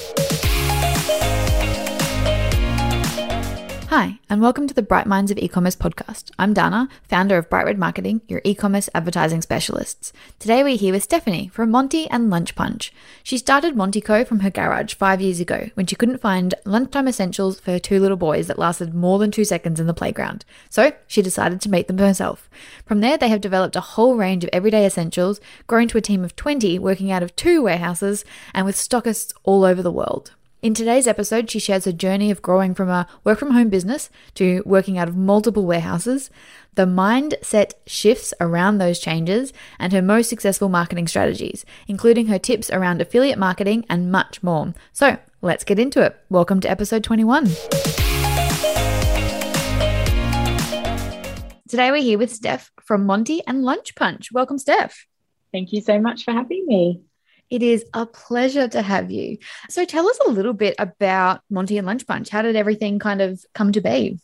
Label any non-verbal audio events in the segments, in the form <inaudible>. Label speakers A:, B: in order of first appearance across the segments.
A: Thank you. Hi, and welcome to the Bright Minds of E-commerce podcast. I'm Dana, founder of Bright Red Marketing, your e-commerce advertising specialists. Today we're here with Stephanie from Monty and Lunch Punch. She started Montyco from her garage five years ago when she couldn't find lunchtime essentials for her two little boys that lasted more than two seconds in the playground. So she decided to make them herself. From there, they have developed a whole range of everyday essentials, grown to a team of 20 working out of two warehouses and with stockists all over the world. In today's episode, she shares her journey of growing from a work from home business to working out of multiple warehouses, the mindset shifts around those changes, and her most successful marketing strategies, including her tips around affiliate marketing and much more. So let's get into it. Welcome to episode 21. Today we're here with Steph from Monty and Lunch Punch. Welcome, Steph.
B: Thank you so much for having me.
A: It is a pleasure to have you. So tell us a little bit about Monty and Lunch Punch. How did everything kind of come to be?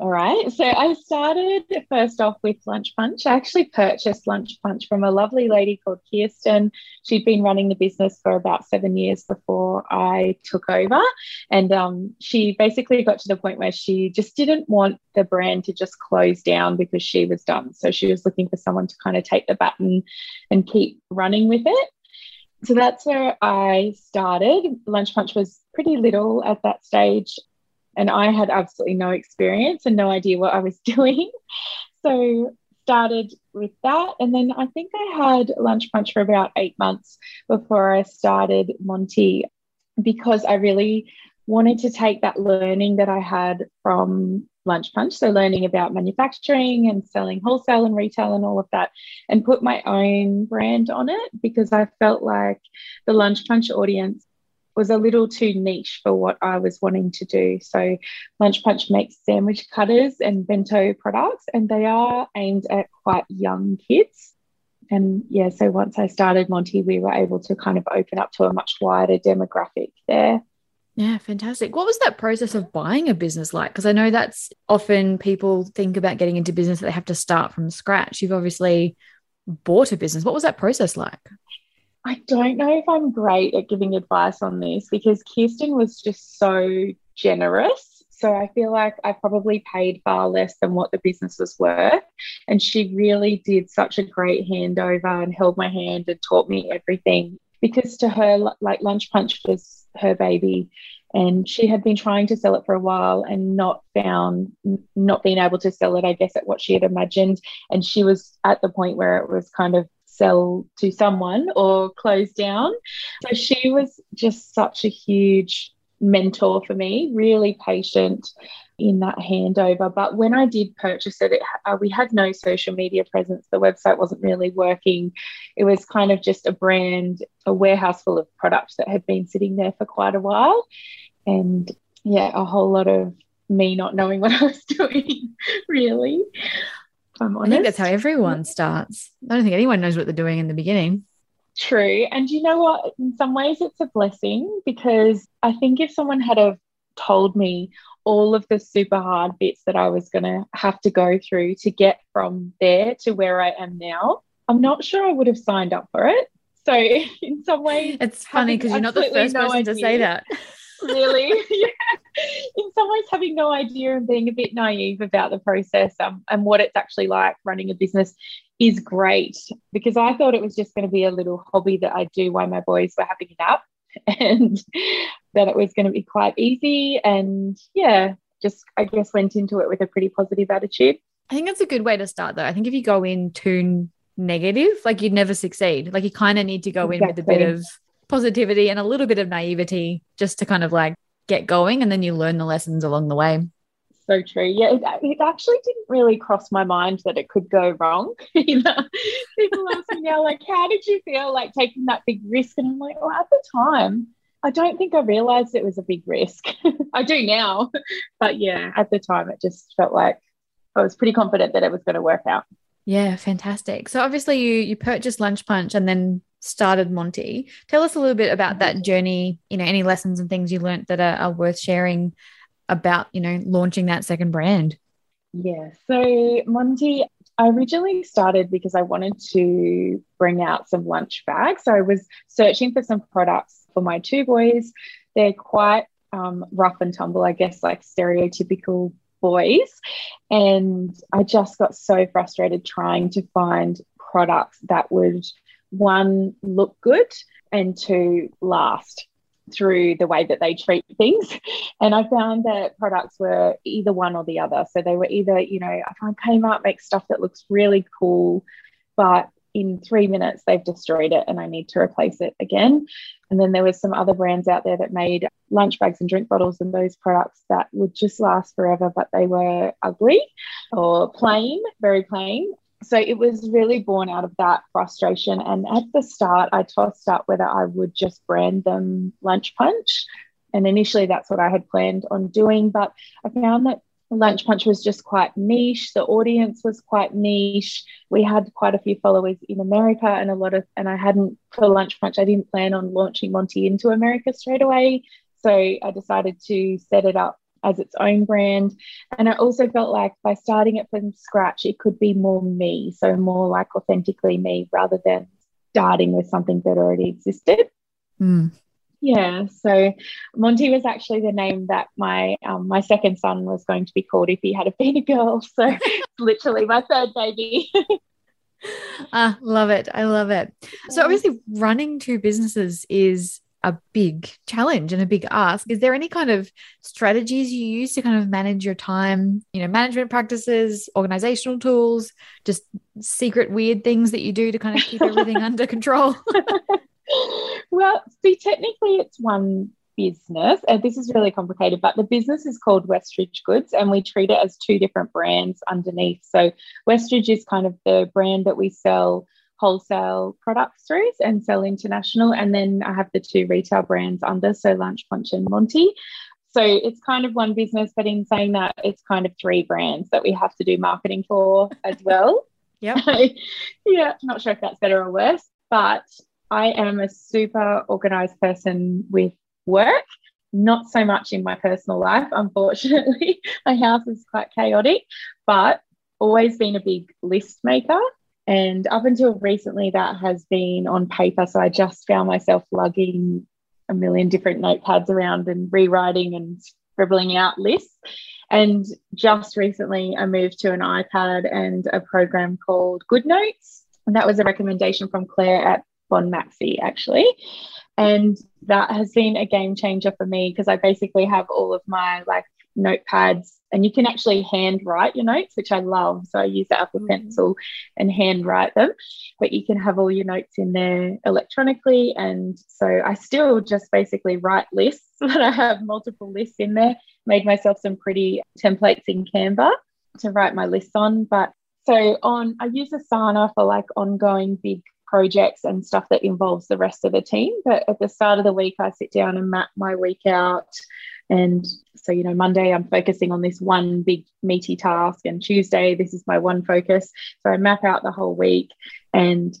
B: All right. So I started first off with Lunch Punch. I actually purchased Lunch Punch from a lovely lady called Kirsten. She'd been running the business for about seven years before I took over. And um, she basically got to the point where she just didn't want the brand to just close down because she was done. So she was looking for someone to kind of take the baton and keep running with it so that's where I started. Lunch Punch was pretty little at that stage, and I had absolutely no experience and no idea what I was <laughs> doing. So started with that, and then I think I had Lunch Punch for about eight months before I started Monty, because I really wanted to take that learning that I had from Lunch Punch. So, learning about manufacturing and selling wholesale and retail and all of that, and put my own brand on it because I felt like the Lunch Punch audience was a little too niche for what I was wanting to do. So, Lunch Punch makes sandwich cutters and bento products, and they are aimed at quite young kids. And yeah, so once I started Monty, we were able to kind of open up to a much wider demographic there.
A: Yeah, fantastic. What was that process of buying a business like? Because I know that's often people think about getting into business that they have to start from scratch. You've obviously bought a business. What was that process like?
B: I don't know if I'm great at giving advice on this because Kirsten was just so generous. So I feel like I probably paid far less than what the business was worth. And she really did such a great handover and held my hand and taught me everything because to her, like Lunch Punch was her baby and she had been trying to sell it for a while and not found not being able to sell it i guess at what she had imagined. And she was at the point where it was kind of sell to someone or close down. So she was just such a huge mentor for me really patient in that handover. But when I did purchase it, it uh, we had no social media presence. The website wasn't really working. It was kind of just a brand, a warehouse full of products that had been sitting there for quite a while. And yeah, a whole lot of me not knowing <laughs> what I was doing, really.
A: I'm honest. I think that's how everyone starts. I don't think anyone knows what they're doing in the beginning.
B: True. And you know what? In some ways, it's a blessing because I think if someone had have told me, all of the super hard bits that I was going to have to go through to get from there to where I am now, I'm not sure I would have signed up for it. So, <laughs> in some ways,
A: it's funny because you're not the first no person idea. to say that. <laughs>
B: really? <laughs> yeah. In some ways, having no idea and being a bit naive about the process um, and what it's actually like running a business is great because I thought it was just going to be a little hobby that I do while my boys were having a nap. and that it was going to be quite easy. And yeah, just I guess went into it with a pretty positive attitude.
A: I think that's a good way to start, though. I think if you go in too negative, like you'd never succeed. Like you kind of need to go exactly. in with a bit of positivity and a little bit of naivety just to kind of like get going. And then you learn the lessons along the way
B: so true. Yeah, it, it, actually didn't really cross my mind that it could go wrong. <laughs> you know, People ask me now, like, how did you feel like taking that big risk? And I'm like, well, at the time, I don't think I realized it was a big risk. <laughs> I do now. But yeah, at the time, it just felt like I was pretty confident that it was going to work out.
A: Yeah, fantastic. So obviously you you purchased Lunch Punch and then started Monty. Tell us a little bit about that journey, you know, any lessons and things you learned that are, are worth sharing about, you know, launching that second brand?
B: Yeah. So Monty, I originally started because I wanted to bring out some lunch bags. So I was searching for some products for my two boys they're quite um, rough and tumble, I guess, like stereotypical boys. And I just got so frustrated trying to find products that would, one, look good and two, last through the way that they treat things. <laughs> And I found that products were either one or the other. So they were either, you know, I find Kmart makes stuff that looks really cool, but in three minutes they've destroyed it and I need to replace it again. And then there was some other brands out there that made lunch bags and drink bottles and those products that would just last forever, but they were ugly or plain, very plain so it was really born out of that frustration. And at the start, I tossed up whether I would just brand them Lunch Punch. And initially, that's what I had planned on doing. But I found that Lunch Punch was just quite niche. The audience was quite niche. We had quite a few followers in America and a lot of, and I hadn't, for Lunch Punch, I didn't plan on launching Monty into America straight away. So I decided to set it up as its own brand. And I also felt like by starting it from scratch, it could be more me, so more like authentically me rather than starting with something that already existed.
A: Mm.
B: Yeah, so Monty was actually the name that my um, my second son was going to be called if he had been a girl. <laughs> So it's literally my third baby. <laughs>
A: ah, love it. I love it. So obviously running two businesses is a big challenge and a big ask. Is there any kind of strategies you use to kind of manage your time, you know, management practices, organizational tools, just secret weird things that you do to kind of keep everything <laughs> under control?
B: Well, see, technically it's one business. and this is really complicated, but the business is called Westridge Goods and we treat it as two different brands underneath. So Westridge is kind of the brand that we sell wholesale products through and sell international. And then I have the two retail brands under, so Lunch Punch and Monty. So it's kind of one business, but in saying that, it's kind of three brands that we have to do marketing for as well. <laughs>
A: Yeah. <laughs>
B: yeah, not sure if that's better or worse, but I am a super organized person with work, not so much in my personal life, unfortunately. <laughs> my house is quite chaotic, but always been a big list maker. And up until recently, that has been on paper. So I just found myself lugging a million different notepads around and rewriting and scribbling out lists. And just recently, I moved to an iPad and a program called GoodNotes. And that was a recommendation from Claire at Bon Maxie, actually. And that has been a game changer for me because I basically have all of my like notepads and you can actually hand write your notes which i love so i use the apple mm. pencil and hand write them but you can have all your notes in there electronically and so i still just basically write lists <laughs> but i have multiple lists in there made myself some pretty templates in canva to write my lists on but so on i use asana for like ongoing big projects and stuff that involves the rest of the team but at the start of the week i sit down and map my week out and so, you know, Monday I'm focusing on this one big meaty task, and Tuesday this is my one focus. So I map out the whole week and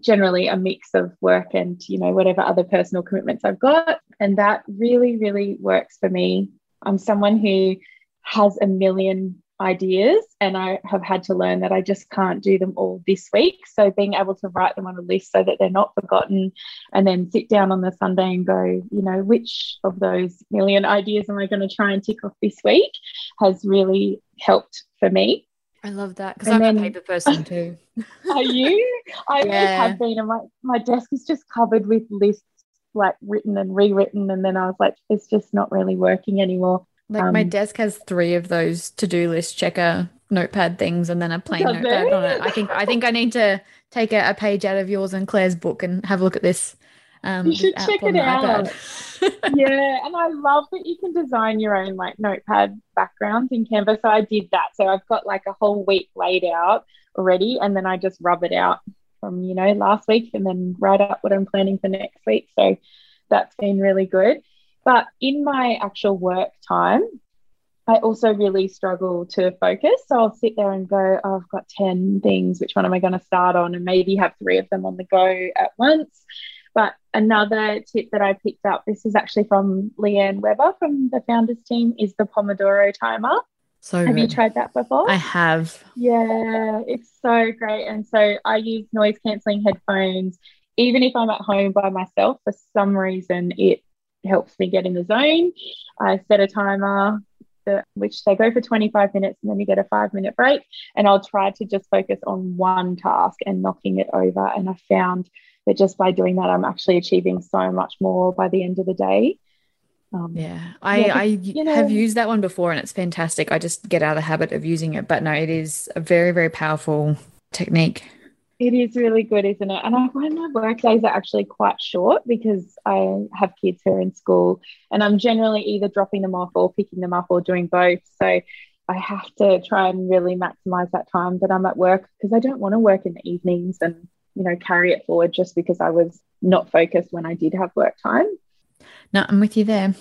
B: generally a mix of work and, you know, whatever other personal commitments I've got. And that really, really works for me. I'm someone who has a million ideas and I have had to learn that I just can't do them all this week. So being able to write them on a list so that they're not forgotten and then sit down on the Sunday and go, you know, which of those million ideas am I going to try and tick off this week has really helped for me.
A: I love that because I'm then, a paper person <laughs> too.
B: are you? I yeah. have been and my, my desk is just covered with lists like written and rewritten and then I was like, it's just not really working anymore.
A: Like um, my desk has three of those to-do list checker notepad things and then a plain notepad on it. I think I think I need to take a, a, page out of yours and Claire's book and have a look at this.
B: Um, you should check it out. <laughs> yeah, and I love that you can design your own like notepad backgrounds in Canva. So I did that. So I've got like a whole week laid out already, and then I just rub it out from you know last week, and then write up what I'm planning for next week. So that's been really good. But in my actual work time, I also really struggle to focus. So I'll sit there and go, oh, I've got 10 things. Which one am I going to start on? And maybe have three of them on the go at once. But another tip that I picked up, this is actually from Leanne Weber from the founders team, is the Pomodoro timer.
A: So
B: have
A: good.
B: you tried that before?
A: I have.
B: Yeah, it's so great. And so I use noise cancelling headphones. Even if I'm at home by myself, for some reason, it helps me get in the zone. I set a timer the, which they go for 25 minutes and then you get a five minute break. And I'll try to just focus on one task and knocking it over. And I found that just by doing that, I'm actually achieving so much more by the end of the day.
A: Um, yeah, I, yeah, I you know, have used that one before and it's fantastic. I just get out of the habit of using it. But no, it is a very, very powerful technique.
B: It is really good, isn't it? And I find my work days are actually quite short because I have kids who are in school and I'm generally either dropping them off or picking them up or doing both. So I have to try and really maximize that time that I'm at work because I don't want to work in the evenings and, you know, carry it forward just because I was not focused when I did have work time.
A: No, I'm with you there.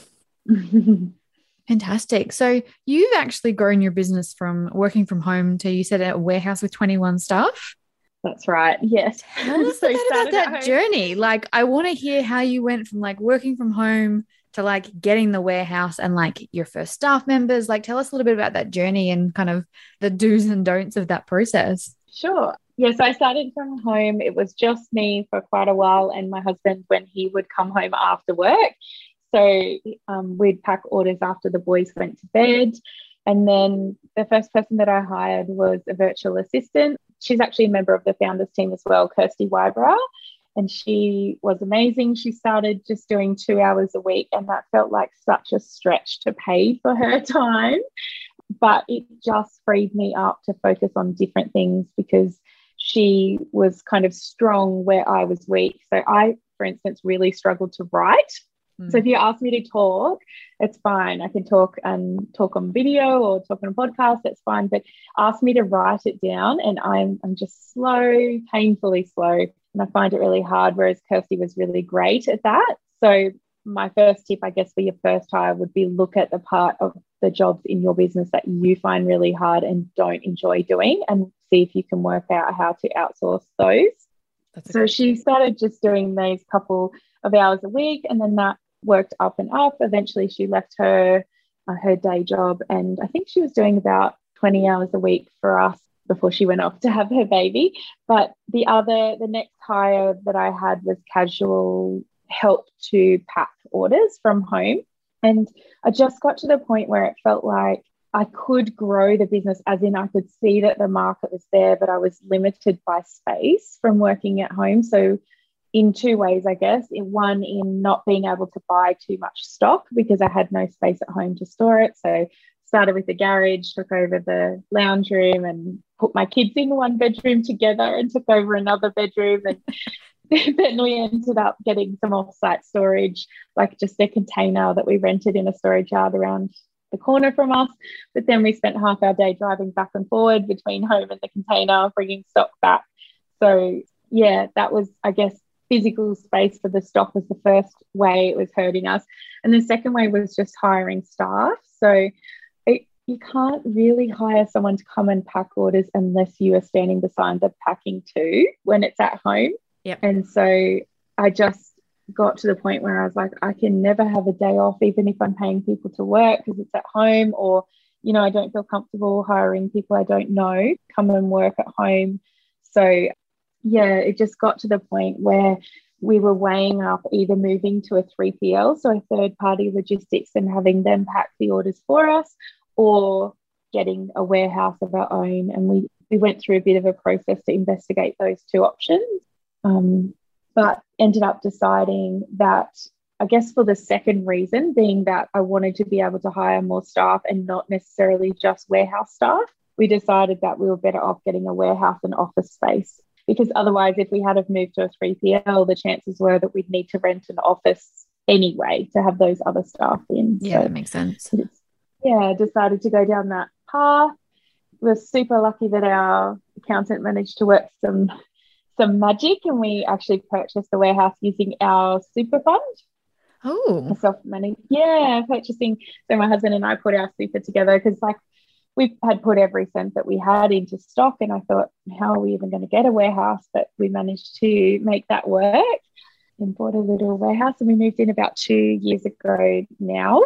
A: <laughs> Fantastic. So you've actually grown your business from working from home to you said a warehouse with 21 staff.
B: That's right. Yes.
A: Tell us so about that journey. Like, I want to hear how you went from like working from home to like getting the warehouse and like your first staff members. Like, tell us a little bit about that journey and kind of the do's and don'ts of that process.
B: Sure. Yes, I started from home. It was just me for quite a while, and my husband when he would come home after work. So um, we'd pack orders after the boys went to bed. And then the first person that I hired was a virtual assistant. She's actually a member of the founders team as well, Kirsty Wybrow. And she was amazing. She started just doing two hours a week, and that felt like such a stretch to pay for her <laughs> time. But it just freed me up to focus on different things because she was kind of strong where I was weak. So I, for instance, really struggled to write so if you ask me to talk, it's fine. I can talk and talk on video or talk on a podcast, that's fine. But ask me to write it down and I'm I'm just slow, painfully slow. And I find it really hard. Whereas Kirsty was really great at that. So my first tip, I guess, for your first hire would be look at the part of the jobs in your business that you find really hard and don't enjoy doing and see if you can work out how to outsource those. so she started just doing these couple of hours a week and then that worked up and up. Eventually, she left her uh, her day job, and I think she was doing about 20 hours a week for us before she went off to have her baby. But the other, the next hire that I had was casual help to pack orders from home. And I just got to the point where it felt like I could grow the business, as in I could see that the market was there, but I was limited by space from working at home. So in two ways, I guess. In one, in not being able to buy too much stock because I had no space at home to store it. So started with the garage, took over the lounge room, and put my kids in one bedroom together, and took over another bedroom. And <laughs> then we ended up getting some off-site storage, like just a container that we rented in a storage yard around the corner from us. But then we spent half our day driving back and forward between home and the container, bringing stock back. So yeah, that was, I guess, physical space for the stock was the first way it was hurting us. And the second way was just hiring staff. So it, you can't really hire someone to come and pack orders unless you are standing beside the packing too when it's at home.
A: Yep.
B: And so I just got to the point where I was like, I can never have a day off, even if I'm paying people to work because it's at home, or, you know, I don't feel comfortable hiring people I don't know come and work at home. So yeah, it just got to the point where we were weighing up either moving to a 3PL, so a third party logistics, and having them pack the orders for us, or getting a warehouse of our own. And we, we went through a bit of a process to investigate those two options, um, but ended up deciding that. I guess for the second reason being that I wanted to be able to hire more staff and not necessarily just warehouse staff, we decided that we were better off getting a warehouse and office space because otherwise, if we had have moved to a 3PL, the chances were that we'd need to rent an office anyway to have those other staff in.
A: Yeah, so that makes sense.
B: Yeah, decided to go down that path. We're super lucky that our accountant managed to work some some magic and we actually purchased the warehouse using our super fund.
A: Oh,
B: self money. Yeah, purchasing. So my husband and I put our super together because, like, we had put every cent that we had into stock and i thought how are we even going to get a warehouse but we managed to make that work and bought a little warehouse and we moved in about two years ago now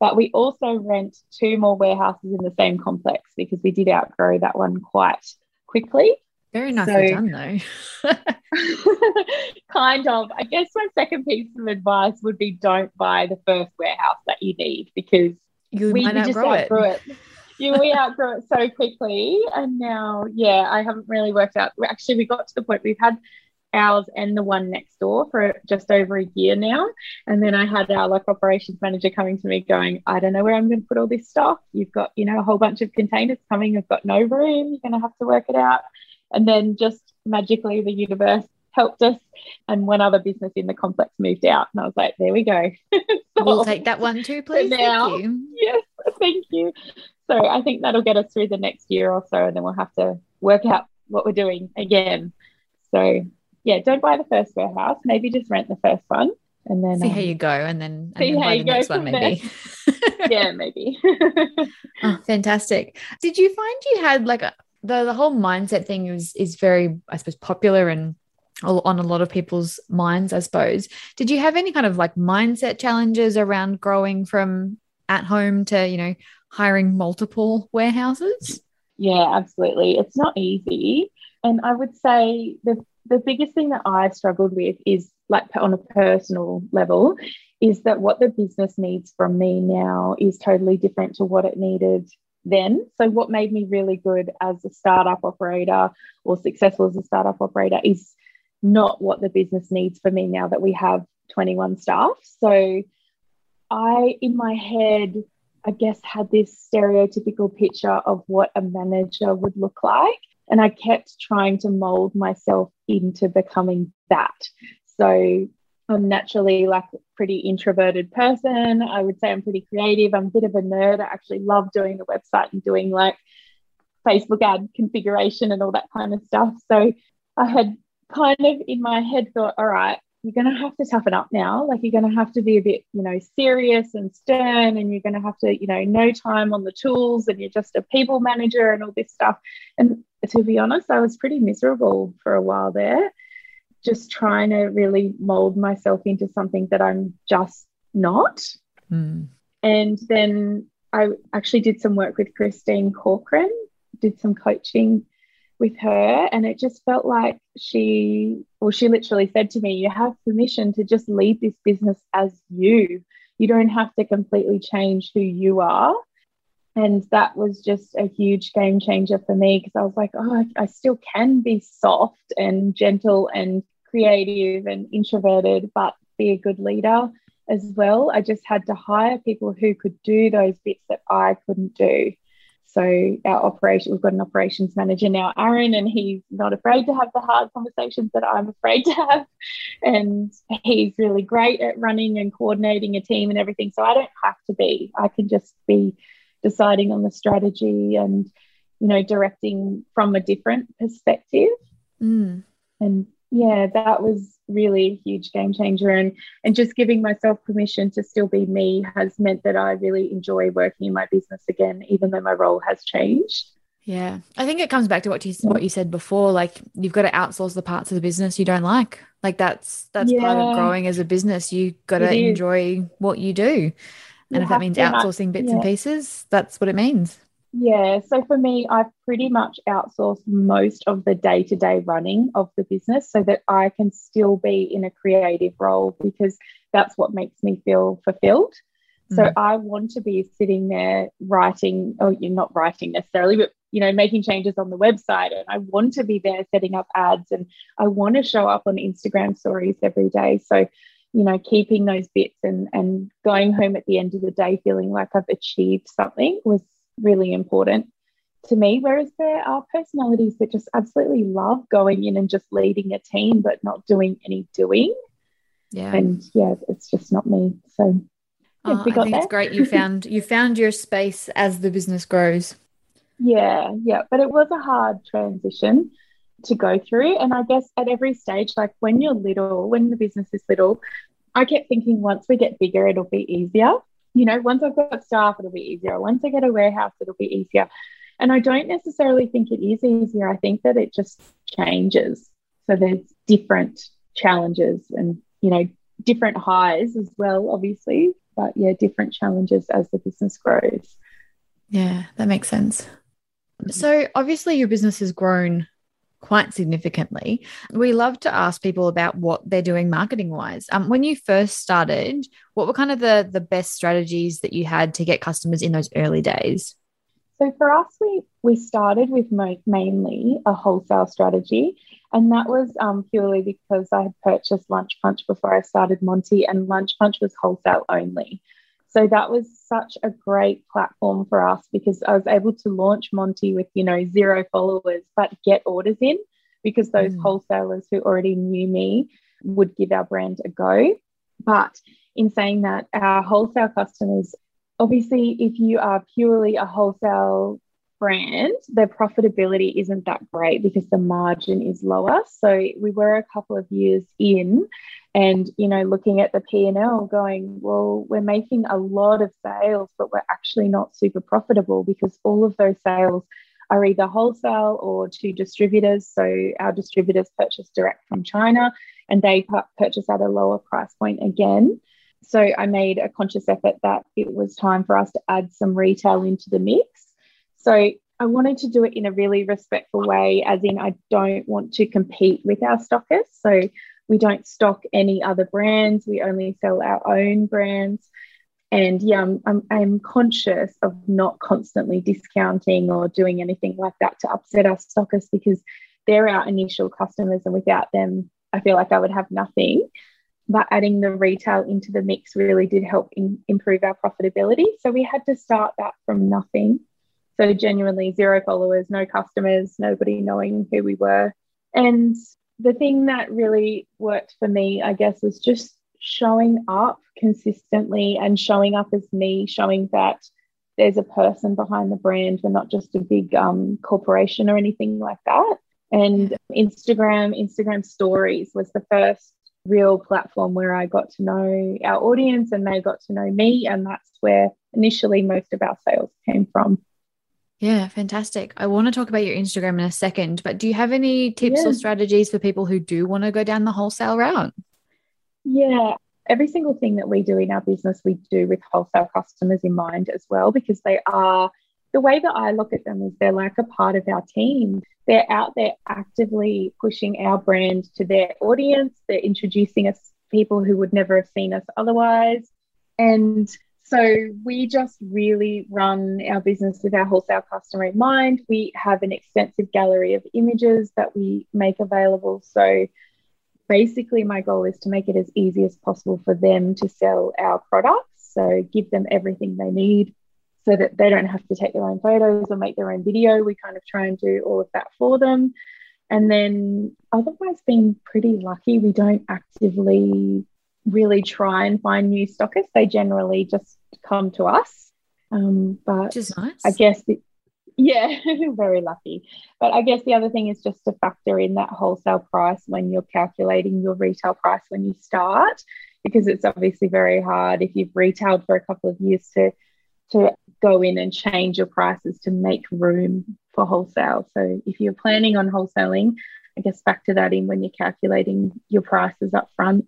B: but we also rent two more warehouses in the same complex because we did outgrow that one quite quickly
A: Very nicely so, done, though. <laughs> <laughs>
B: kind of. I guess my second piece of advice would be don't buy the first warehouse that you need because
A: you we, might we just outgrow
B: it. it. You, we outgrew it so quickly. And now, yeah, I haven't really worked out. Actually, we got to the point we've had ours and the one next door for just over a year now. And then I had our like operations manager coming to me going, I don't know where I'm going to put all this stuff. You've got, you know, a whole bunch of containers coming. I've got no room. You're going to have to work it out. And then just magically the universe helped us. And one other business in the complex moved out. And I was like, there we go. <laughs>
A: so, we'll take that one too, please. Now, thank you.
B: Yes, thank you. So I think that'll get us through the next year or so. And then we'll have to work out what we're doing again. So yeah, don't buy the first warehouse. Maybe just rent the first one and then
A: see um, how you go and then, and see then how you the next one maybe <laughs> <laughs>
B: yeah maybe
A: oh, fantastic did you find you had like a, the, the whole mindset thing is is very i suppose popular and on a lot of people's minds i suppose did you have any kind of like mindset challenges around growing from at home to you know hiring multiple warehouses
B: yeah absolutely it's not easy and i would say the the biggest thing that I struggled with is like on a personal level is that what the business needs from me now is totally different to what it needed then. So, what made me really good as a startup operator or successful as a startup operator is not what the business needs for me now that we have 21 staff. So, I, in my head, I guess, had this stereotypical picture of what a manager would look like. And I kept trying to mold myself into becoming that. So I'm naturally like a pretty introverted person. I would say I'm pretty creative. I'm a bit of a nerd. I actually love doing the website and doing like Facebook ad configuration and all that kind of stuff. So I had kind of in my head thought, all right, you're going to have to toughen up now. Like you're going to have to be a bit, you know, serious and stern, and you're going to have to, you know, no time on the tools, and you're just a people manager and all this stuff. And to be honest, I was pretty miserable for a while there, just trying to really mold myself into something that I'm just not.
A: Mm.
B: And then I actually did some work with Christine Corcoran, did some coaching with her, and it just felt like she, well, she literally said to me, You have permission to just lead this business as you. You don't have to completely change who you are and that was just a huge game changer for me because I was like, oh, I, I still can be soft and gentle and creative and introverted, but be a good leader as well. I just had to hire people who could do those bits that I couldn't do. So our operation, we've got an operations manager now, Aaron, and he's not afraid to have the hard conversations that I'm afraid to have. And he's really great at running and coordinating a team and everything. So I don't have to be. I can just be deciding on the strategy and you know directing from a different perspective
A: mm.
B: and yeah that was really a huge game changer. And and just giving myself permission to still be me has meant that i really enjoy working in my business again even though my role has changed.
A: Yeah. I think it comes back to what you what you said before like you've got to outsource the parts of the business you don't like. Like that's that's yeah. part of growing as a business. You got to enjoy what you do. And if that means outsourcing bits yeah. and pieces, that's what it means.
B: Yeah. So for me, I've pretty much outsourced most of the day to day running of the business so that I can still be in a creative role because that's what makes me feel fulfilled. Mm. So I want to be sitting there writing, oh, you're not writing necessarily, but you know, making changes on the website. And I want to be there setting up ads and I want to show up on Instagram stories every day. So you know, keeping those bits and, and going home at the end of the day feeling like I've achieved something was really important to me. Whereas there are personalities that just absolutely love going in and just leading a team, but not doing any doing.
A: Yeah.
B: And yeah, it's just not me. So
A: yeah, oh, I think there. it's great you found you found your space as the business grows.
B: Yeah, yeah. But it was a hard transition to go through. And I guess at every stage, like when you're little, when the business is little, I kept thinking once we get bigger, it'll be easier. You know, once I've got staff, it'll be easier. Once I get a warehouse, it'll be easier. And I don't necessarily think it is easier. I think that it just changes. So there's different challenges and, you know, different highs as well, obviously. But yeah, different challenges as the business grows.
A: Yeah, that makes sense. Mm. So obviously your business has grown quite significantly. We love to ask people about what they're doing marketing wise. Um, when you first started, what were kind of the the best strategies that you had to get customers in those early days?
B: So for us, we we started with mainly a wholesale strategy, and that was um, purely because I had purchased Lunch Punch before I started Monty, and Lunch Punch was wholesale only. So that was such a great platform for us because I was able to launch Monty with, you know, zero followers, but get orders in because those mm. wholesalers who already knew me would give our brand a go. But in saying that, our wholesale customers, obviously, if you are purely a wholesale brand, their profitability isn't that great because the margin is lower. So we were a couple of years in and you know looking at the p&l going well we're making a lot of sales but we're actually not super profitable because all of those sales are either wholesale or to distributors. So our distributors purchase direct from china and they purchase at a lower price point again. So i made a conscious effort that it was time for us to add some retail into the mix. So I wanted to do it in a really respectful way, as in, I don't want to compete with our stockers. So we don't stock any other brands. We only sell our own brands. And yeah, I'm, I'm, I'm, conscious of not constantly discounting or doing anything like that to upset our stockists because they're our initial customers. And without them, I feel like I would have nothing. But adding the retail into the mix really did help in, improve our profitability. So we had to start that from nothing. So genuinely zero followers, no customers, nobody knowing who we were. And the thing that really worked for me, I guess, was just showing up consistently and showing up as me, showing that there's a person behind the brand. We're not just a big um, corporation or anything like that. And Instagram, Instagram stories was the first real platform where I got to know our audience and they got to know me. And that's where initially most of our sales came from.
A: Yeah, fantastic. I want to talk about your Instagram in a second, but do you have any tips yeah. or strategies for people who do want to go down the wholesale route?
B: Yeah, every single thing that we do in our business, we do with wholesale customers in mind as well, because they are the way that I look at them is they're like a part of our team. They're out there actively pushing our brand to their audience. They're introducing us people who would never have seen us otherwise. And so we just really run our business with our wholesale customer in mind. We have an extensive gallery of images that we make available. So basically, my goal is to make it as easy as possible for them to sell our products. So give them everything they need so that they don't have to take their own photos or make their own video. We kind of try and do all of that for them. And then otherwise, being pretty lucky, we don't actively really try and find new stockists. They generally just come to us. Um, but
A: nice.
B: I guess, the, yeah, <laughs> very lucky. But I guess the other thing is just to factor in that wholesale price when you're calculating your retail price when you start, because it's obviously very hard if you've retailed for a couple of years to to go in and change your prices to make room for wholesale. So if you're planning on wholesaling, I guess factor that in when you're calculating your prices up front.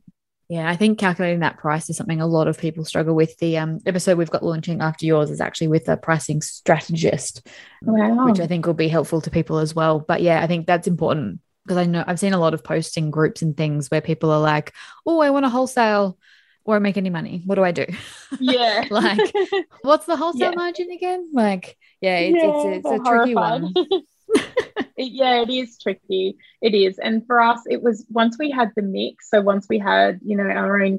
A: Yeah, I think calculating that price is something a lot of people struggle with. The um, episode we've got launching after yours is actually with a pricing strategist, wow. which I think will be helpful to people as well. But yeah, I think that's important because I know I've seen a lot of posting groups and things where people are like, "Oh, I want a wholesale." Won't make any money. What do I do?
B: Yeah. <laughs>
A: like, <laughs> what's the wholesale yeah. margin again? Like, yeah, it's, yeah, it's, it's a tricky one. <laughs> <laughs>
B: yeah, it is tricky. It is. And for us, it was once we had the mix. So once we had, you know, our own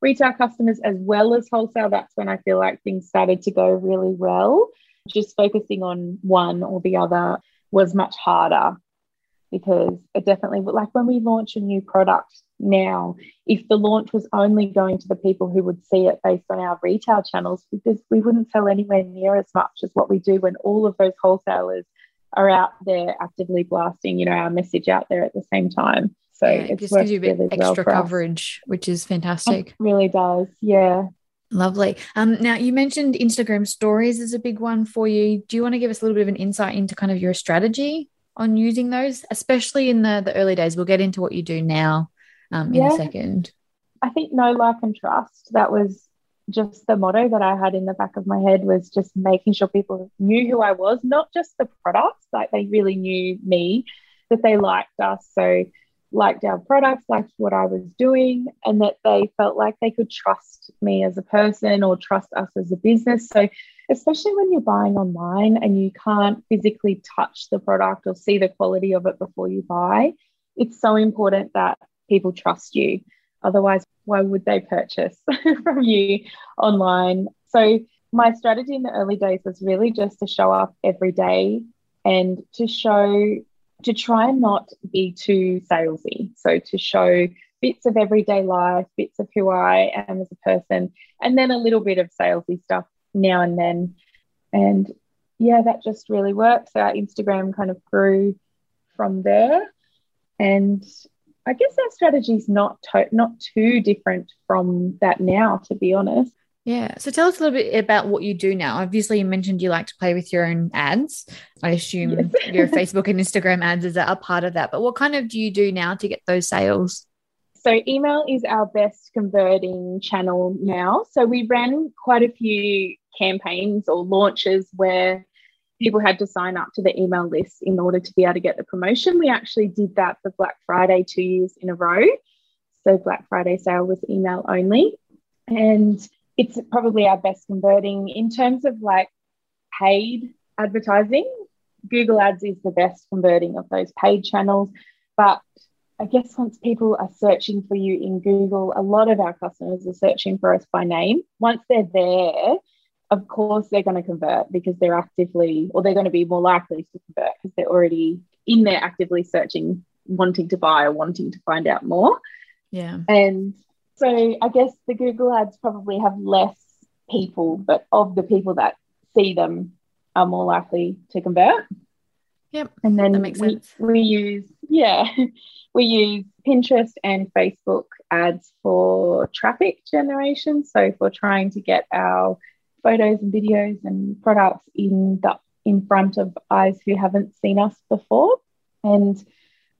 B: retail customers as well as wholesale, that's when I feel like things started to go really well. Just focusing on one or the other was much harder because it definitely, like when we launch a new product now, if the launch was only going to the people who would see it based on our retail channels, because we wouldn't sell anywhere near as much as what we do when all of those wholesalers are out there actively blasting, you know, our message out there at the same time. So yeah, it
A: just gives you a bit really extra well coverage, which is fantastic.
B: It really does. Yeah.
A: Lovely. Um, now you mentioned Instagram stories is a big one for you. Do you want to give us a little bit of an insight into kind of your strategy on using those, especially in the the early days? We'll get into what you do now um, in yeah. a second.
B: I think know like, and trust. That was just the motto that I had in the back of my head was just making sure people knew who I was, not just the products, like they really knew me. that they liked us. So liked our products, liked what I was doing, and that they felt like they could trust me as a person or trust us as a business. So, especially when you're buying online and you can't physically touch the product or see the quality of it before you buy, it's so important that people trust you. Otherwise, why would they purchase <laughs> from you online? So, my strategy in the early days was really just to show up every day and to show to try and not be too salesy. So to show bits of everyday life, bits of who I am as a person, and then a little bit of salesy stuff now and then. And yeah, that just really worked. So our Instagram kind of grew from there. And I guess our strategy is not to- not too different from that now, to be honest.
A: Yeah. So tell us a little bit about what you do now. Obviously, you mentioned you like to play with your own ads. I assume yes. <laughs> your Facebook and Instagram ads is a part of that. But what kind of do you do now to get those sales?
B: So email is our best converting channel now. So we ran quite a few campaigns or launches where people had to sign up to the email list in order to be able to get the promotion. We actually did that for Black Friday two years in a row. So Black Friday sale was email only. And it's probably our best converting in terms of like paid advertising. Google Ads is the best converting of those paid channels. But I guess once people are searching for you in Google, a lot of our customers are searching for us by name. Once they're there, of course they're going to convert because they're actively, or they're going to be more likely to convert because they're already in there actively searching, wanting to buy or wanting to find out more.
A: Yeah.
B: And so I guess the Google ads probably have less people, but of the people that see them are more likely to convert.
A: Yep.
B: And then that makes we, sense. we use, yeah, <laughs> we use Pinterest and Facebook ads for traffic generation. So for trying to get our photos and videos and products in the in front of eyes who haven't seen us before. And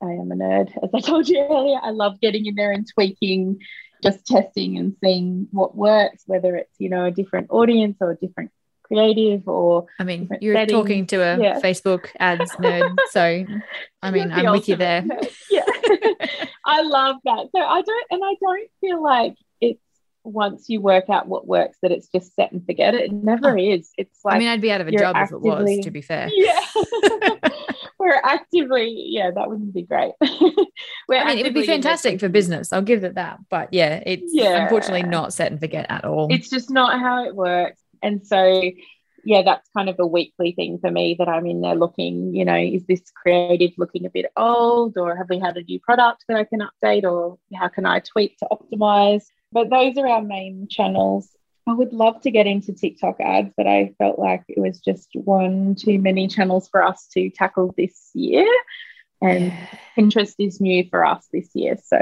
B: I am a nerd, as I told you earlier. I love getting in there and tweaking just testing and seeing what works, whether it's, you know, a different audience or a different creative or
A: I mean you're settings. talking to a yeah. Facebook ads nerd. <laughs> So I mean I'm with you there.
B: Nerd. Yeah. <laughs> I love that. So I don't and I don't feel like once you work out what works that it's just set and forget it. It never oh. is. It's like
A: I mean I'd be out of a job actively, if it was, to be fair.
B: Yeah. <laughs> <laughs> we're actively, yeah, that wouldn't be great. <laughs>
A: I mean, it would be fantastic for business. I'll give it that. But yeah, it's yeah. unfortunately not set and forget at all.
B: It's just not how it works. And so, yeah, that's kind of a weekly thing for me that I'm in there looking, you know, is this creative looking a bit old or have we had a new product that I can update or how can I tweak to optimize? But those are our main channels. I would love to get into TikTok ads, but I felt like it was just one too many channels for us to tackle this year. And yeah. Pinterest is new for us this year. So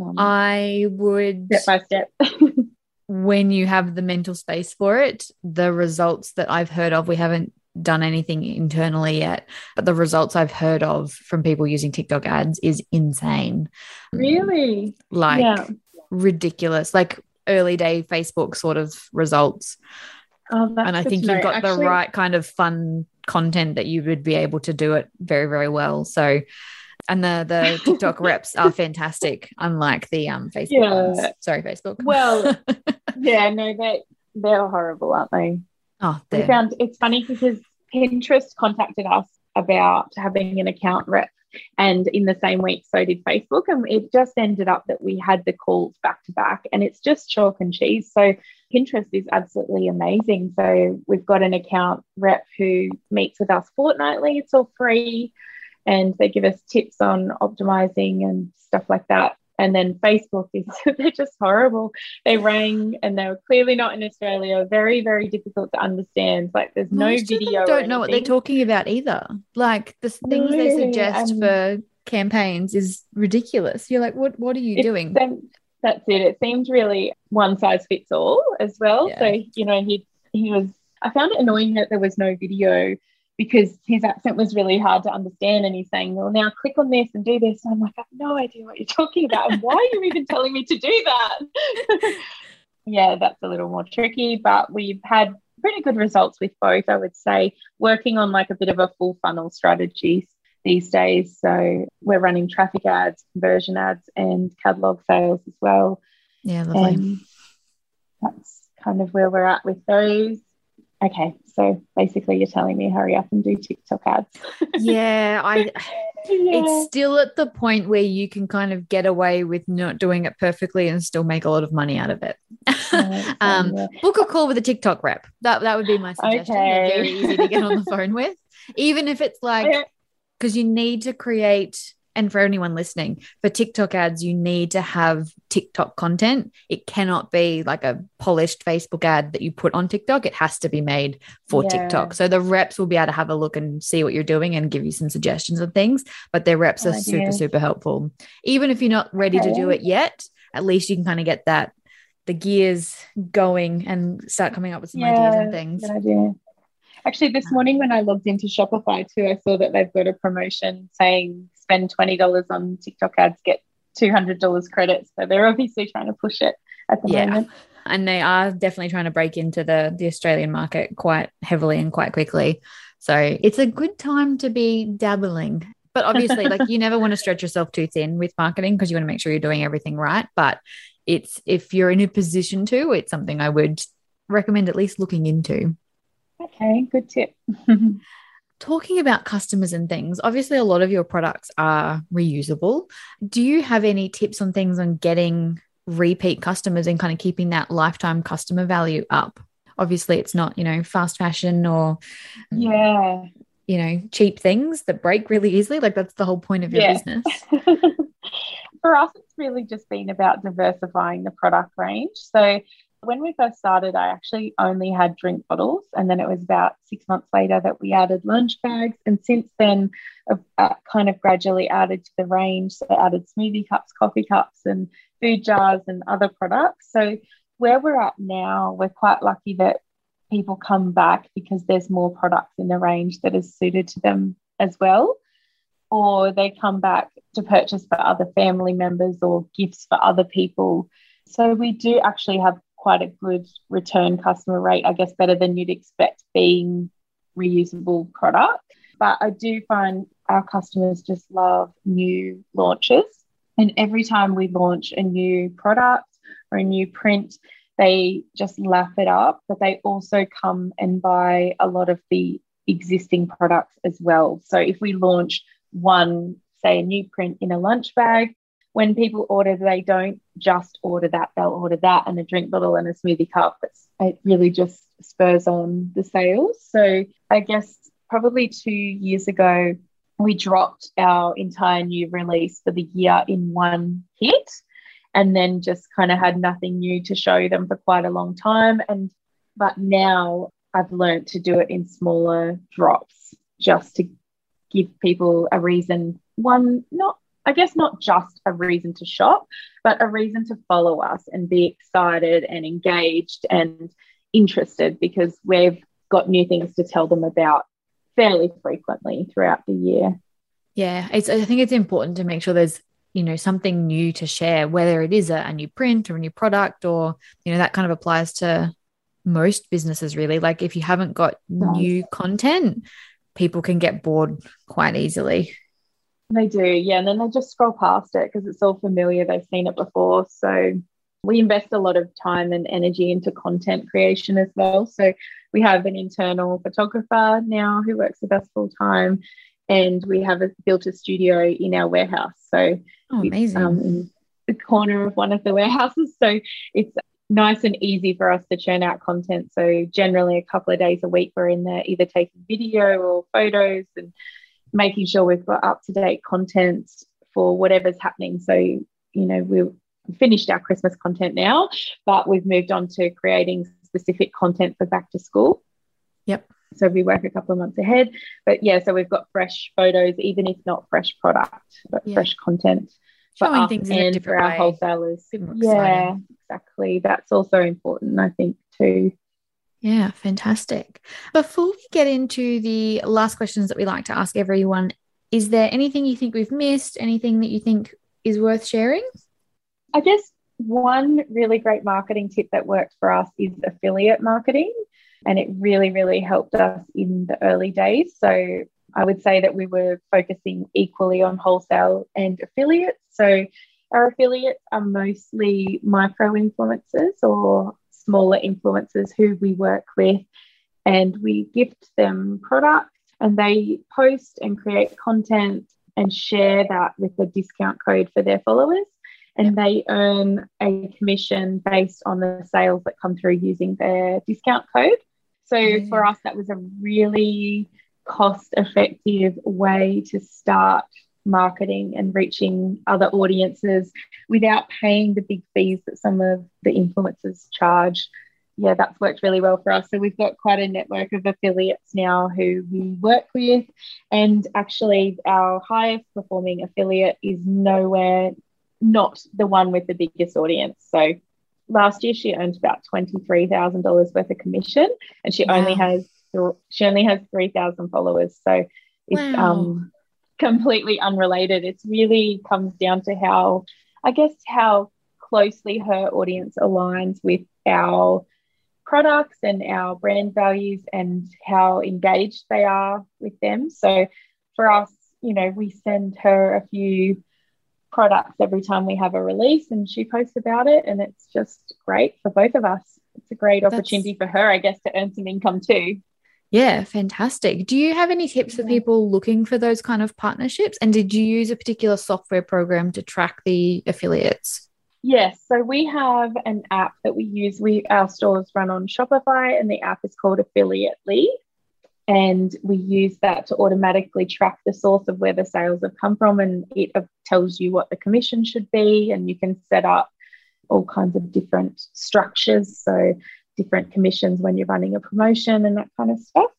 A: um, I would
B: step by step. <laughs>
A: when you have the mental space for it, the results that I've heard of, we haven't done anything internally yet, but the results I've heard of from people using TikTok ads is insane.
B: Really?
A: Like yeah. Ridiculous. Like early day Facebook sort of results.
B: Oh,
A: and I think you've got Actually, the right kind of fun content that you would be able to do it very, very well. So, and the the TikTok <laughs> reps are fantastic, unlike the um Facebook yeah. ones. Sorry, Facebook.
B: Well, <laughs> yeah, no, they they're horrible, aren't they?
A: Oh,
B: we found it's funny because Pinterest contacted us about having an account rep and in the same week, so did Facebook. And it just ended up that we had the calls back to back, and it's just chalk and cheese. So Pinterest is absolutely amazing. So we've got an account rep who meets with us fortnightly, it's all free. And they give us tips on optimizing and stuff like that. And then Facebook is <laughs> they're just horrible. They rang and they were clearly not in Australia. Very, very difficult to understand. Like there's no Most video.
A: don't know what they're talking about either. Like the things no, they suggest um, for campaigns is ridiculous. You're like, what what are you doing?
B: that's it. It seems really one size fits all as well. Yeah. So, you know, he he was I found it annoying that there was no video because his accent was really hard to understand. And he's saying, Well, now click on this and do this. And I'm like, I have no idea what you're talking about. And why are you even telling me to do that? <laughs> yeah, that's a little more tricky, but we've had pretty good results with both, I would say, working on like a bit of a full funnel strategy. these days. So we're running traffic ads, conversion ads, and catalog sales as well.
A: Yeah, lovely. And
B: that's kind of where we're at with those. Okay, so basically, you're telling me hurry up and do TikTok ads.
A: yeah, I. <laughs> Yeah. It's still at the point where you can kind of get away with not doing it perfectly and still make a lot of money out of it. <laughs> um, yeah. Book a call with a TikTok rep. That that would be my suggestion. Okay. They're very easy to get on the phone with, even if it's <laughs> like because you need to create and for anyone listening, for TikTok ads, you need to have TikTok content. It cannot be like a polished Facebook ad that you put on TikTok. It has to be made for yeah. TikTok. So the reps will be able to have a look and see what you're doing and give you some suggestions of things. But their reps are super, super helpful. Even if you're not ready okay. to do it yet, at least you can kind of get that the gears going and start coming up with some yeah, ideas and things.
B: Good idea. Actually, this morning when I logged into Shopify too, I saw that they've got a promotion saying spend $20 on TikTok ads, get $200 credit. So they're obviously trying to push it at the yeah. moment.
A: And they are definitely trying to break into the, the Australian market quite heavily and quite quickly. So it's a good time to be dabbling. But obviously, like you never want to stretch yourself too thin with marketing because you want to make sure you're doing everything right. But it's if you're in a position to, it's something I would recommend at least looking into.
B: Okay, good tip. <laughs>
A: Talking about customers and things, obviously, a lot of your products are reusable. Do you have any tips on things on getting repeat customers and kind of keeping that lifetime customer value up? Obviously, it's not, you know, fast fashion or, um,
B: yeah,
A: you know, cheap things that break really easily. Like, that's the whole point of your yeah. business. <laughs>
B: For us, it's really just been about diversifying the product range. So, when we first started, I actually only had drink bottles. And then it was about six months later that we added lunch bags. And since then, I've uh, kind of gradually added to the range. So, added smoothie cups, coffee cups, and food jars and other products. So, where we're at now, we're quite lucky that people come back because there's more products in the range that is suited to them as well. Or they come back to purchase for other family members or gifts for other people. So we do actually have quite a good return customer rate, I guess better than you'd expect being reusable product. But I do find our customers just love new launches. And every time we launch a new product or a new print, they just lap it up, but they also come and buy a lot of the existing products as well. So if we launch one, say, a new print in a lunch bag, when people order, they don't just order that, they'll order that and a drink bottle and a smoothie cup. It's, it really just spurs on the sales. So I guess probably two years ago, we dropped our entire new release for the year in one hit and then just kind of had nothing new to show them for quite a long time. And but now I've learned to do it in smaller drops just to give people a reason one not I guess not just a reason to shop, but a reason to follow us and be excited and engaged and interested because we've got new things to tell them about fairly frequently throughout the year.
A: Yeah, it's I think it's important to make sure there's you know something new to share whether it is a, a new print or a new product or you know that kind of applies to most businesses really like if you haven't got right. new content people can get bored quite easily
B: they do, yeah. And then they just scroll past it because it's all familiar. They've seen it before. So we invest a lot of time and energy into content creation as well. So we have an internal photographer now who works with us full time, and we have a, built a studio in our warehouse. So
A: oh, amazing. Um, in
B: the corner of one of the warehouses. So it's nice and easy for us to churn out content. So generally a couple of days a week we're in there either taking video or photos and making sure we've got up to date content for whatever's happening. So, you know, we've finished our Christmas content now, but we've moved on to creating specific content for back to school.
A: Yep.
B: So we work a couple of months ahead. But yeah, so we've got fresh photos, even if not fresh product, but yeah. fresh content.
A: Showing things in and
B: for our
A: way.
B: wholesalers. Yeah, exactly. That's also important, I think, too.
A: Yeah, fantastic. Before we get into the last questions that we like to ask everyone, is there anything you think we've missed? Anything that you think is worth sharing?
B: I guess one really great marketing tip that worked for us is affiliate marketing. And it really, really helped us in the early days. So I would say that we were focusing equally on wholesale and affiliates. So our affiliates are mostly micro influencers or smaller influencers who we work with, and we gift them products and they post and create content and share that with a discount code for their followers. And they earn a commission based on the sales that come through using their discount code. So mm. for us, that was a really cost effective way to start marketing and reaching other audiences without paying the big fees that some of the influencers charge. Yeah, that's worked really well for us. So we've got quite a network of affiliates now who we work with. And actually, our highest performing affiliate is nowhere not the one with the biggest audience. So last year she earned about $23,000 worth of commission and she wow. only has she only has 3,000 followers. So it's wow. um, completely unrelated. It really comes down to how, I guess, how closely her audience aligns with our products and our brand values and how engaged they are with them. So for us, you know, we send her a few products every time we have a release and she posts about it and it's just great for both of us. It's a great opportunity That's... for her, I guess, to earn some income too.
A: Yeah, fantastic. Do you have any tips for people looking for those kind of partnerships? And did you use a particular software program to track the affiliates?
B: Yes, so we have an app that we use. We our stores run on Shopify, and the app is called Affiliate Lead, and we use that to automatically track the source of where the sales have come from, and it tells you what the commission should be, and you can set up all kinds of different structures. So different commissions when you're running a promotion and that kind of stuff.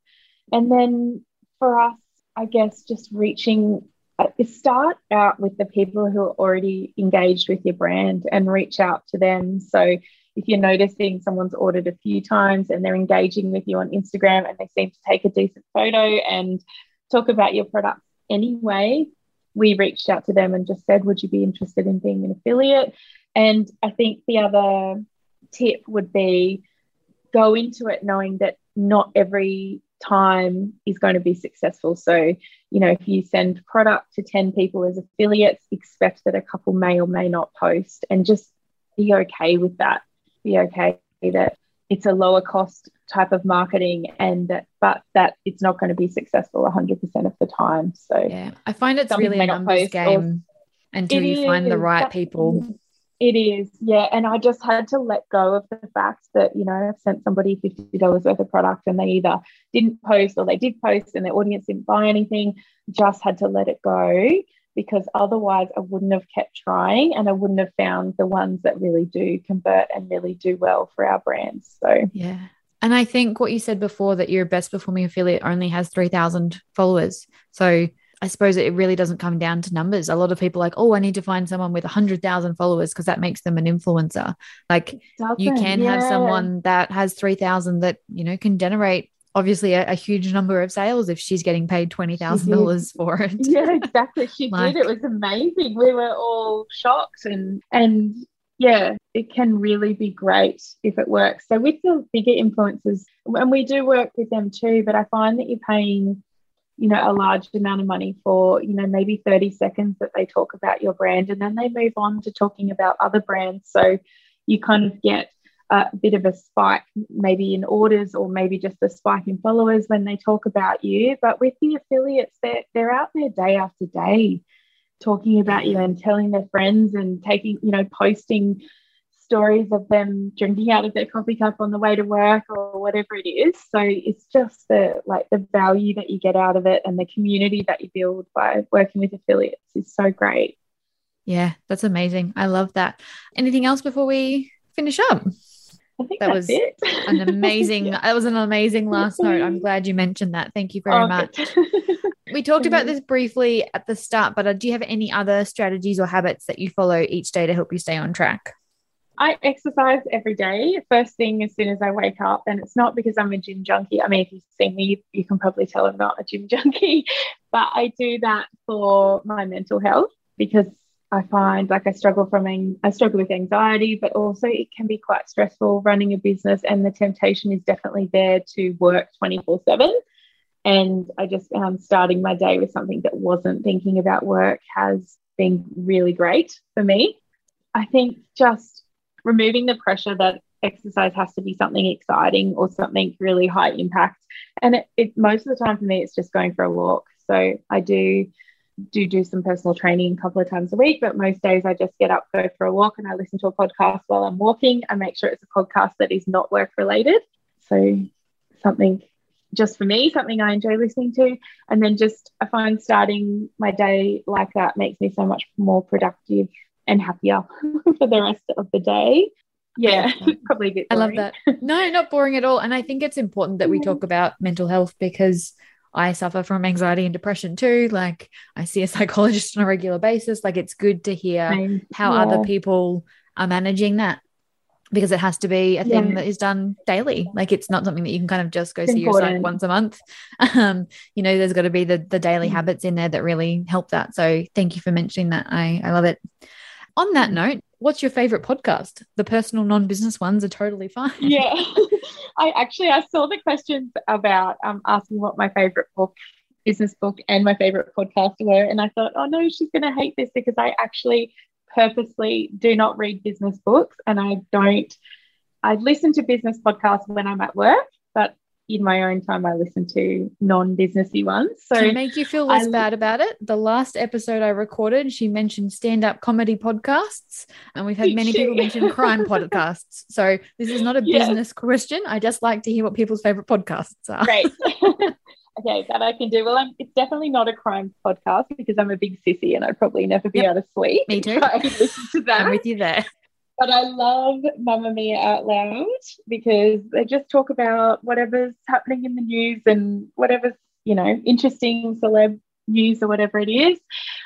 B: And then for us, I guess just reaching uh, start out with the people who are already engaged with your brand and reach out to them. So if you're noticing someone's ordered a few times and they're engaging with you on Instagram and they seem to take a decent photo and talk about your product anyway, we reached out to them and just said, Would you be interested in being an affiliate? And I think the other tip would be go into it knowing that not every time is going to be successful. So, you know, if you send product to 10 people as affiliates, expect that a couple may or may not post and just be okay with that. Be okay that it's a lower cost type of marketing and that but that it's not going to be successful 100% of the time. So,
A: yeah, I find it's really a numbers game until you find the right people.
B: It is, yeah. And I just had to let go of the fact that, you know, I've sent somebody $50 worth of product and they either didn't post or they did post and their audience didn't buy anything. Just had to let it go because otherwise I wouldn't have kept trying and I wouldn't have found the ones that really do convert and really do well for our brands. So,
A: yeah. And I think what you said before that your best performing affiliate only has 3,000 followers. So, I suppose it really doesn't come down to numbers. A lot of people like, oh, I need to find someone with 100,000 followers because that makes them an influencer. Like you can yeah. have someone that has 3,000 that, you know, can generate obviously a, a, huge number of sales if she's getting paid $20,000 for it. <laughs>
B: Yeah, exactly. She like, did. It was amazing. We were all shocked and, and yeah, it can really be great if it works. So with the bigger influencers, and we do work with them too, but I find that you're paying you know, a large amount of money for, you know, maybe 30 seconds that they talk about your brand and then they move on to talking about other brands. So you kind of get a bit of a spike maybe in orders or maybe just a spike in followers when they talk about you. But with the affiliates, they're, they're out there day after day talking about you mm-hmm. and telling their friends and taking, you know, posting stories of them drinking out of their coffee cup on the way to work or whatever it is. So it's just the like the value that you get out of it and the community that you build by working with affiliates is so great.
A: Yeah, that's amazing. I love that. Anything else before we finish up?
B: I think that was it.
A: an amazing <laughs> yeah. that was an amazing last note. I'm glad you mentioned that. Thank you very oh, much. <laughs> we talked about this briefly at the start, but uh, do you have any other strategies or habits that you follow each day to help you stay on track?
B: I exercise every day, first thing as soon as I wake up. And it's not because I'm a gym junkie. I mean, if you've seen me, you can probably tell I'm not a gym <laughs> junkie, but I do that for my mental health because I find like I struggle from I struggle with anxiety, but also it can be quite stressful running a business, and the temptation is definitely there to work 24 7. And I just um, starting my day with something that wasn't thinking about work has been really great for me. I think just removing the pressure that exercise has to be something exciting or something really high impact. And it, it most of the time for me, it's just going for a walk. So I do do do some personal training a couple of times a week, but most days I just get up, go for a walk, and I listen to a podcast while I'm walking. I make sure it's a podcast that is not work related. So something just for me, something I enjoy listening to. And then just I find starting my day like that makes me so much more productive and happier <laughs> for the rest of the day. Yeah, <laughs> probably a bit.
A: Boring. I love that. <laughs> No, not boring at all. And I think it's important that we talk about mental health because I suffer from anxiety and depression too. Like I see a psychologist on a regular basis. Like it's good to hear Same. how yeah. other people are managing that because it has to be a thing yeah. that is done daily. Like it's not something that you can kind of just go it's see important. your psych once a month. Um, you know, there's got to be the the daily mm habits in there that really help that. So thank you for mentioning that. I I love it. On that mm. note, what's your favorite podcast? The personal non-business ones are totally fine.
B: Yeah. <laughs> I actually I saw the questions about um, asking what my favorite book, business book, and my favorite podcast were, and I thought, oh no, she's going to hate this because I actually purposely do not read business books, and I don't. I listen to business podcasts when I'm at work, but in my own time, I listen to non-businessy ones. So
A: to make you feel less I, bad about it, the last episode I recorded, she mentioned stand-up comedy podcasts, and we've had many she? people mention crime <laughs> podcasts. So this is not a yes. business question. I just like to hear what people's favorite podcasts are.
B: Great. <laughs> <laughs> okay, that I can do. Well, I'm, it's definitely not a crime podcast because I'm a big sissy and I'd probably never be yep. able to sleep.
A: Me too. I
B: listen to that.
A: I'm with you there.
B: But I love Mamamia Out Loud because they just talk about whatever's happening in the news and whatever's, you know, interesting celeb news or whatever it is.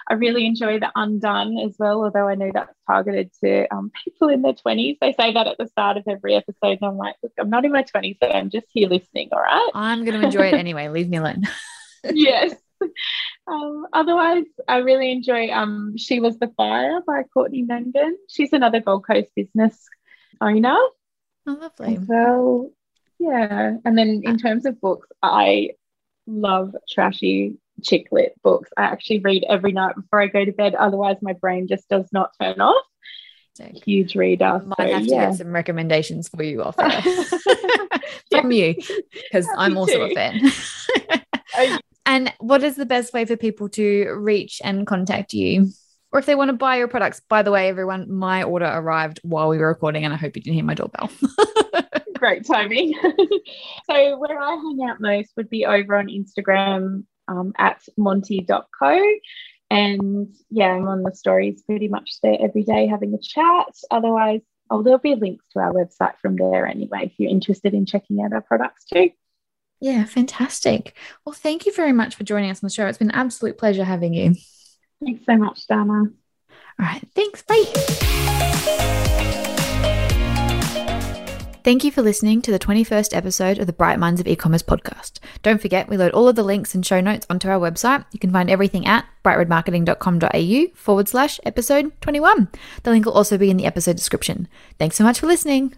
B: I really enjoy the Undone as well, although I know that's targeted to um, people in their 20s. They say that at the start of every episode, and I'm like, look, I'm not in my 20s, so I'm just here listening, all right?
A: I'm going to enjoy it anyway. Leave me alone. <laughs>
B: yes. <laughs> Um, otherwise, I really enjoy um, She Was the Fire by Courtney Mangan. She's another Gold Coast business owner. Oh,
A: lovely.
B: Well, yeah. And then in terms of books, I love trashy chick lit books. I actually read every night before I go to bed. Otherwise, my brain just does not turn off. Huge reader.
A: Might so, have to yeah. get some recommendations for you off <laughs> us. <laughs> from you because I'm also too. a fan. And what is the best way for people to reach and contact you? Or if they want to buy your products, by the way, everyone, my order arrived while we were recording, and I hope you didn't hear my doorbell. <laughs>
B: Great timing. <laughs> so, where I hang out most would be over on Instagram um, at montiico. And yeah, I'm on the stories pretty much there every day having a chat. Otherwise, oh, there'll be links to our website from there anyway if you're interested in checking out our products too.
A: Yeah, fantastic. Well, thank you very much for joining us on the show. It's been an absolute pleasure having you.
B: Thanks so much, Dana. All
A: right, thanks. Bye. Thank you for listening to the 21st episode of the Bright Minds of E-commerce podcast. Don't forget, we load all of the links and show notes onto our website. You can find everything at brightredmarketing.com.au forward slash episode 21. The link will also be in the episode description. Thanks so much for listening.